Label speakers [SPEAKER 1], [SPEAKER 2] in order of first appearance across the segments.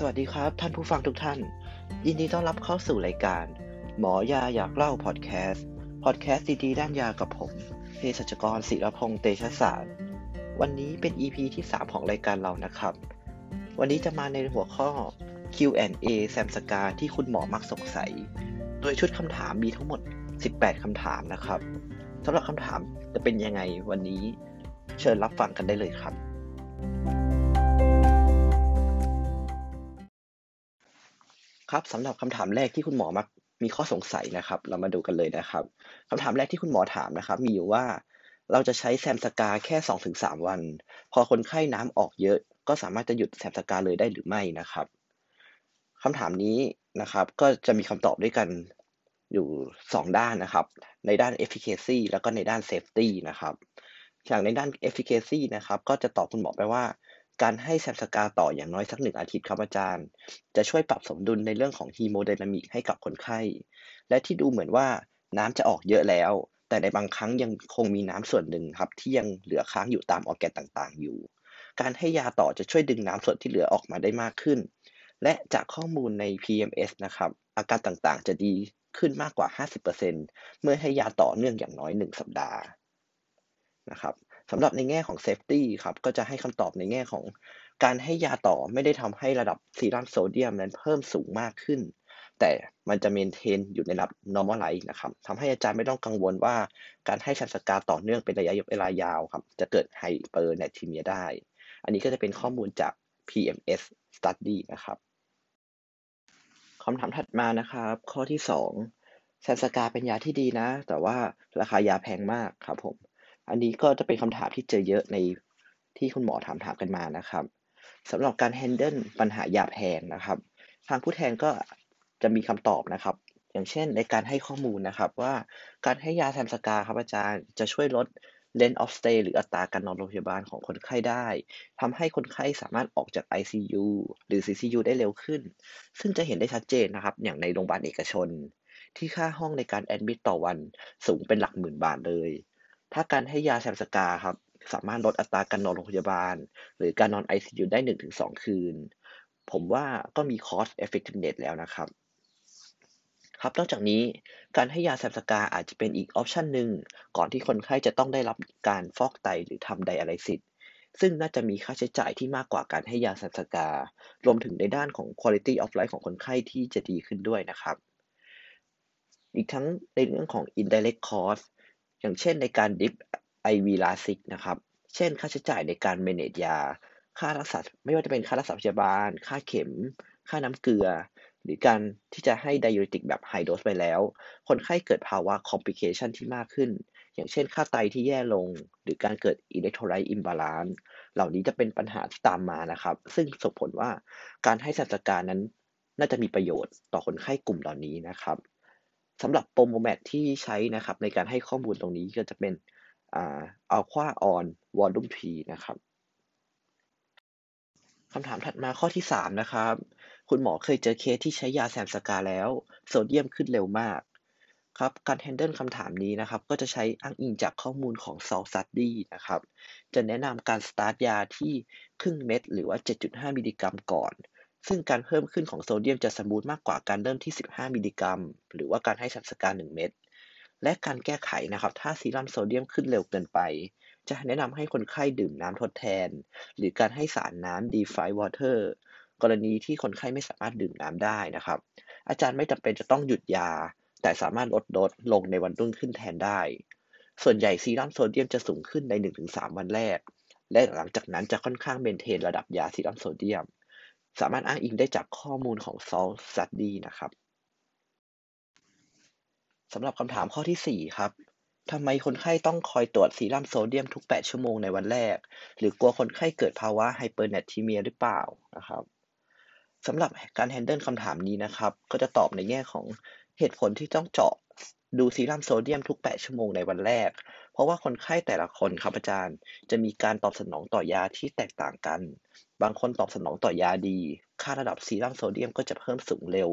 [SPEAKER 1] สวัสดีครับท่านผู้ฟังทุกท่าน ยินดีต้อนรับเข้าสู่รายการ หมอยาอยากเล่าพอดแคสต์พอดแคสต์ดีๆด้านยากับผมเภสัชกรศิรพงษ์เตชะสารวันนี้เป็น EP ที่ 3 ของรายการเรานะครับ วันนี้จะมาในหัวข้อ Q&A แซมสกาที่คุณหมอมักสงสัย โดยชุดคำถามมีทั้งหมด 18คำถามนะครับสำหรับคำถามจะเป็นยังไงวันนี้ เชิญรับฟังกันได้เลยครับ ครับสำหรับคำถามแรกที่คุณหมอมักมีข้อสงสัยนะครับ เรามาดูกันเลยนะครับคำถามแรกที่คุณหมอถามนะครับ มีอยู่ว่าเราจะใช้แซมสกาแค่ 2-3 วัน พอคนไข้น้ำออกเยอะ ก็สามารถจะหยุดแซมสกาเลยได้หรือไม่นะครับคำถามนี้นะครับ ก็จะมีคำตอบด้วยกันอยู่ 2 ด้านนะครับ ในด้าน efficacy แล้วก็ในด้าน safety นะครับอย่างในด้าน efficacy นะครับ ก็จะตอบคุณหมอไปว่า การให้แซมสกาต่ออย่างน้อยสักหนึ่งอาทิตย์ครับอาจารย์ จะช่วยปรับสมดุลในเรื่องของฮีโมไดนามิกให้กับคนไข้ และที่ดูเหมือนว่าน้ำจะออกเยอะแล้ว แต่ในบางครั้งยังคงมีน้ำส่วนหนึ่งครับ ที่ยังเหลือค้างอยู่ตามออร์แกนต่างๆ อยู่ การให้ยาต่อจะช่วยดึงน้ำส่วนที่เหลือออกมาได้มากขึ้น และจากข้อมูลใน PMS นะครับ อาการต่างๆ จะดีขึ้นมากกว่า 50%เมื่อให้ยาต่อเนื่องอย่างน้อย 1 สัปดาห์นะครับ สำหรับในแง่ของ Safety ครับก็จะให้คำตอบในแง่ของการให้ยาต่อไม่ได้ทำให้ระดับซีรัมโซเดียมนั้นเพิ่มสูงมากขึ้น แต่มันจะเมนเทนอยู่ในระดับ normalize นะครับทำให้อาจารย์ไม่ต้องกังวลว่าการให้ชันสกาต่อเนื่องเป็นระยะเวลายาวครับจะเกิดไฮเปอร์เนทีเมียได้ อันนี้ก็จะเป็นข้อมูลจาก PMS study นะครับคำถามถัดมานะครับ ข้อที่2แซนสกาเป็นยาที่ดีนะ แต่ว่าราคายาแพงมากครับผม อันนี้ก็จะเป็นคำถามที่เจอเยอะในที่คุณหมอถามถามกันมานะครับสำหรับการแฮนเดิลปัญหายาแพงนะครับ ทางผู้แทนก็จะมีคำตอบนะครับ อย่างเช่นในการให้ข้อมูลนะครับว่าการให้ยาแซมสกาครับอาจารย์จะช่วยลด length of stay หรืออัตราการนอนโรงพยาบาลของคนไข้ได้ทำให้คนไข้สามารถออกจาก ICU หรือ CCU ได้เร็วขึ้น ซึ่งจะเห็นได้ชัดเจนนะครับ อย่างในโรงพยาบาลเอกชน ที่ค่าห้องในการแอดมิดต่อวันสูงเป็นหลักหมื่นบาทเลย ถ้าการให้ยาแซมสกาครับสามารถลดอัตราการนอนโรงพยาบาล หรือการนอน ICU ได้ 1-2 คืน ผมว่าก็มี cost effectiveness แล้วนะครับ ครับ นอกจากนี้การให้ยาแซมสกาอาจจะเป็นอีกออปชันหนึ่งก่อนที่คนไข้จะต้องได้รับการฟอกไตหรือทำไดอะไลซิสซึ่งน่าจะมีค่าใช้จ่ายที่มากกว่าการให้ยา Samsca รวมถึงในด้านของ quality of life ของคนไข้ที่จะดีขึ้นด้วยนะครับ อีกทั้งในเรื่องของ indirect cost อย่างเช่นในการดิฟ IV ลาซิกนะครับ เช่น ค่าใช้จ่ายในการ manage ยา ค่ารักษาไม่ว่าจะเป็นค่ารักษาพยาบาล ค่าเข็ม ค่าน้ำเกลือ หรือการที่จะให้ diuretic แบบ high dose ไปแล้ว คนไข้เกิดภาวะ complication ที่มากขึ้น อย่างเช่น ค่าไตที่แย่ลง หรือการเกิด electrolyte imbalance เหล่านี้จะเป็นปัญหาที่ตามมานะครับ ซึ่งส่งผลว่าการให้สัตการนั้นน่าจะมีประโยชน์ต่อคนไข้กลุ่มเหล่านี้นะครับ สำหรับ promo mat ที่ใช้นะครับในการให้ข้อมูลตรงนี้ก็จะเป็น Aqua on volume 3 นะครับคำถามถัดมาข้อที่ 3 นะครับ คุณหมอเคยเจอเคสที่ใช้ยา Samsca แล้ว โซเดียมขึ้นเร็วมากครับการ handle คำถามนี้นะครับ ก็จะใช้อ้างอิงจากข้อมูลของ s a l s t u d y นะครับ จะแนะนำการสตาร์ทยาที่ครึ่งเม็ดหรือว่า 7.5 มิลลิกรัมก่อน ซึ่งการเพิ่มขึ้นของโซเดียมจะ smooth มากกว่าการเริ่มที่ 15 มิลลิกรัม หรือว่าการให้ Samsca 1เม็ด และการแก้ไขนะครับ ถ้า serum sodium ขึ้นเร็วเกินไป จะแนะนำให้คนไข้ดื่มน้ำทดแทน หรือการให้สารน้ำ D5 water กรณีที่คนไข้ไม่สามารถดื่มน้ำได้นะครับ อาจารย์ไม่จำเป็นจะต้องหยุดยา แต่สามารถลดโดสลงในวันรุ่งขึ้นแทนได้ ส่วนใหญ่ serum sodium จะสูงขึ้นใน 1-3 วันแรก และหลังจากนั้นจะค่อนข้าง maintain ระดับยา serum sodium สามารถอ้างอิงได้จากข้อมูลของ SALT Study นะครับสำหรับคำถามข้อที่ 4 ครับทำไมคนไข้ต้องคอยตรวจ serum sodium ทุก 8 ชั่วโมงในวันแรก หรือกลัวคนไข้เกิดภาวะ hypernatremia หรือเปล่านะครับสำหรับการ handle คำถามนี้นะครับ ก็จะตอบในแง่ของเหตุผลที่ต้องเจาะ ดู serum sodium ทุก 8 ชั่วโมงในวันแรก เพราะว่าคนไข้แต่ละคนครับอาจารย์ จะมีการตอบสนองต่อยาที่แตกต่างกัน บางคนตอบสนองต่อยาดี ค่าระดับ serum sodium ก็จะเพิ่มสูงเร็ว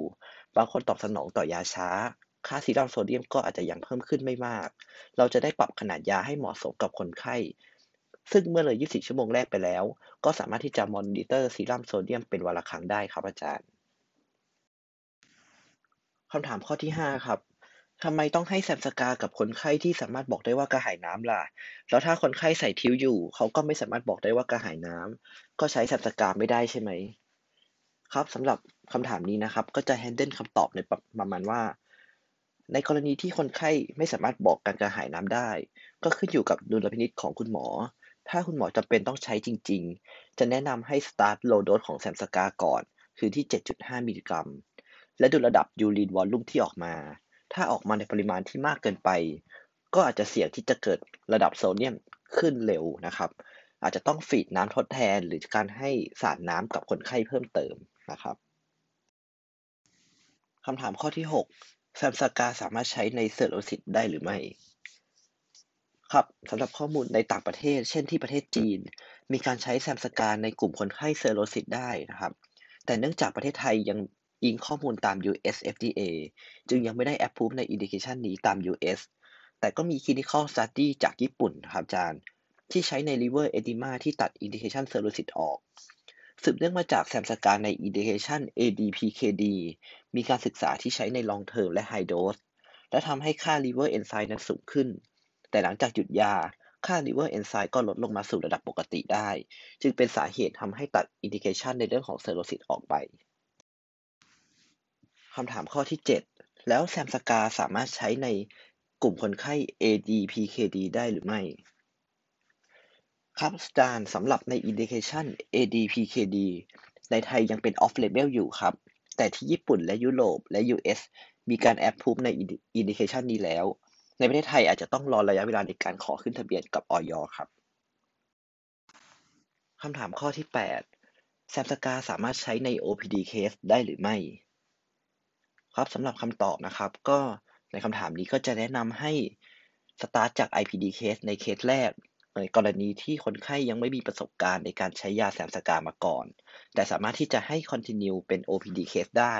[SPEAKER 1] บางคนตอบสนองต่อยาช้า ค่า serum sodium ก็อาจจะยังเพิ่มขึ้นไม่มาก เราจะได้ปรับขนาดยาให้เหมาะสมกับคนไข้ ซึ่งเมื่อเลย 24 ชั่วโมงแรกไปแล้ว ก็สามารถที่จะ monitor serum sodium เป็นวันละครั้งได้ครับอาจารย์คำถามข้อที่ 5 ครับ ทำไมต้องให้ Samsca กับคนไข้ที่สามารถบอกได้ว่ากระหายน้ำล่ะ แล้วถ้าคนไข้ใส่ tube อยู่ เขาก็ไม่สามารถบอกได้ว่ากระหายน้ำ ก็ใช้ Samsca ไม่ได้ใช่ไหม ครับสำหรับคำถามนี้นะครับ ก็จะ handle คำตอบในประมาณว่า ในกรณีที่คนไข้ไม่สามารถบอกการกระหายน้ำได้ ก็ขึ้นอยู่กับดุลพินิจของคุณหมอ ถ้าคุณหมอจำเป็นต้องใช้จริง ๆ จะแนะนำให้สตาร์ทโลโดสของแซมสกาก่อน คือที่ 7.5 มิลลิกรัม และดูระดับยูรีนวอลลุ่มที่ออกมา ถ้าออกมาในปริมาณที่มากเกินไป ก็อาจจะเสี่ยงที่จะเกิดระดับโซเดียมขึ้นเร็วนะครับ อาจจะต้องฟีดน้ำทดแทนหรือการให้สารน้ำกับคนไข้เพิ่มเติมนะครับคำถามข้อที่ 6 แซมสกาสามารถใช้ในเซอร์โรซิตได้หรือไม่ ครับสำหรับข้อมูลในต่างประเทศ เช่นที่ประเทศจีน มีการใช้แซมสกาในกลุ่มคนไข้เซอร์โรซิตได้นะครับ แต่เนื่องจากประเทศไทยยัง อิงข้อมูลตาม US FDA จึงยังไม่ได้ approve ใน indication นี้ตาม US แต่ก็มี clinical study จากญี่ปุ่นครับอาจารย์ ที่ใช้ใน liver edema ที่ตัด indication cirrhosis ออกสืบเนื่องมาจากแซมสการใน indication ADPKD มีการศึกษาที่ใช้ใน long term และ high dose และทำให้ค่า liver enzyme นั้นสูงขึ้น แต่หลังจากหยุดยา ค่า liver enzyme ก็ลดลงมาสู่ระดับปกติได้ จึงเป็นสาเหตุทำให้ตัด indication ในเรื่องของ cirrhosis ออกไป คำถามข้อที่ 7 แล้วแซมสกาสามารถใช้ในกลุ่มคนไข้ ADPKD ได้หรือไม่ ครับอาจารย์สำหรับใน indication ADPKD ในไทยยังเป็น off label อยู่ครับ แต่ที่ญี่ปุ่นและยุโรปและ US มีการ approve ใน indication นี้แล้ว ในประเทศไทยอาจจะต้องรอระยะเวลาในการขอขึ้นทะเบียนกับออยครับคำถามข้อที่ 8 แซมสกาสามารถใช้ใน OPD case ได้หรือไม่ ครับสำหรับคำตอบนะครับ ก็ในคำถามนี้ก็จะแนะนำให้สตาร์ทจาก IPD case ในเคสแรก ในกรณีที่คนไข้ยังไม่มีประสบการณ์ในการใช้ยา Samsca มาก่อน แต่สามารถที่จะให้ continue เป็น OPD case ได้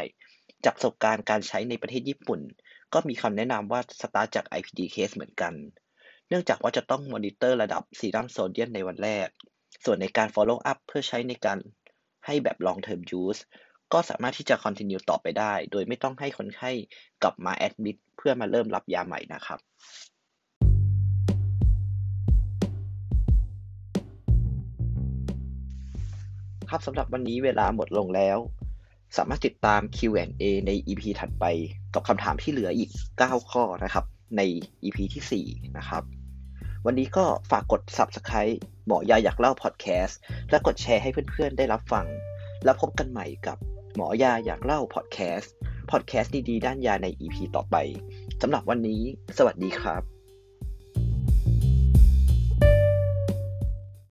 [SPEAKER 1] จากประสบการณ์การใช้ในประเทศญี่ปุ่น ก็มีคำแนะนำว่าสตาร์ทจาก IPD case เหมือนกัน เนื่องจากว่าจะต้องมอนิเตอร์ระดับ serum sodium ในวันแรก ส่วนในการ follow up เพื่อใช้ในการให้แบบ long term use ก็สามารถที่จะ continue ต่อไปได้ โดยไม่ต้องให้คนไข้กลับมา admit เพื่อมาเริ่มรับยาใหม่นะครับครับสำหรับวันนี้เวลาหมดลงแล้ว สามารถติดตาม Q&A ใน EP ถัดไปกับคำถามที่เหลืออีก 9 ข้อนะครับ ใน EP ที่ 4 นะครับ วันนี้ก็ฝากกด Subscribe หมอยาอยากเล่าพอดแคสต์และกดแชร์ให้เพื่อนๆได้รับฟัง แล้วพบกันใหม่กับ หมอยาอยากเล่าพอดแคสต์ พอดแคสต์ดีๆ ด้านยาใน EP ต่อไป สำหรับวันนี้ สวัสดีครับ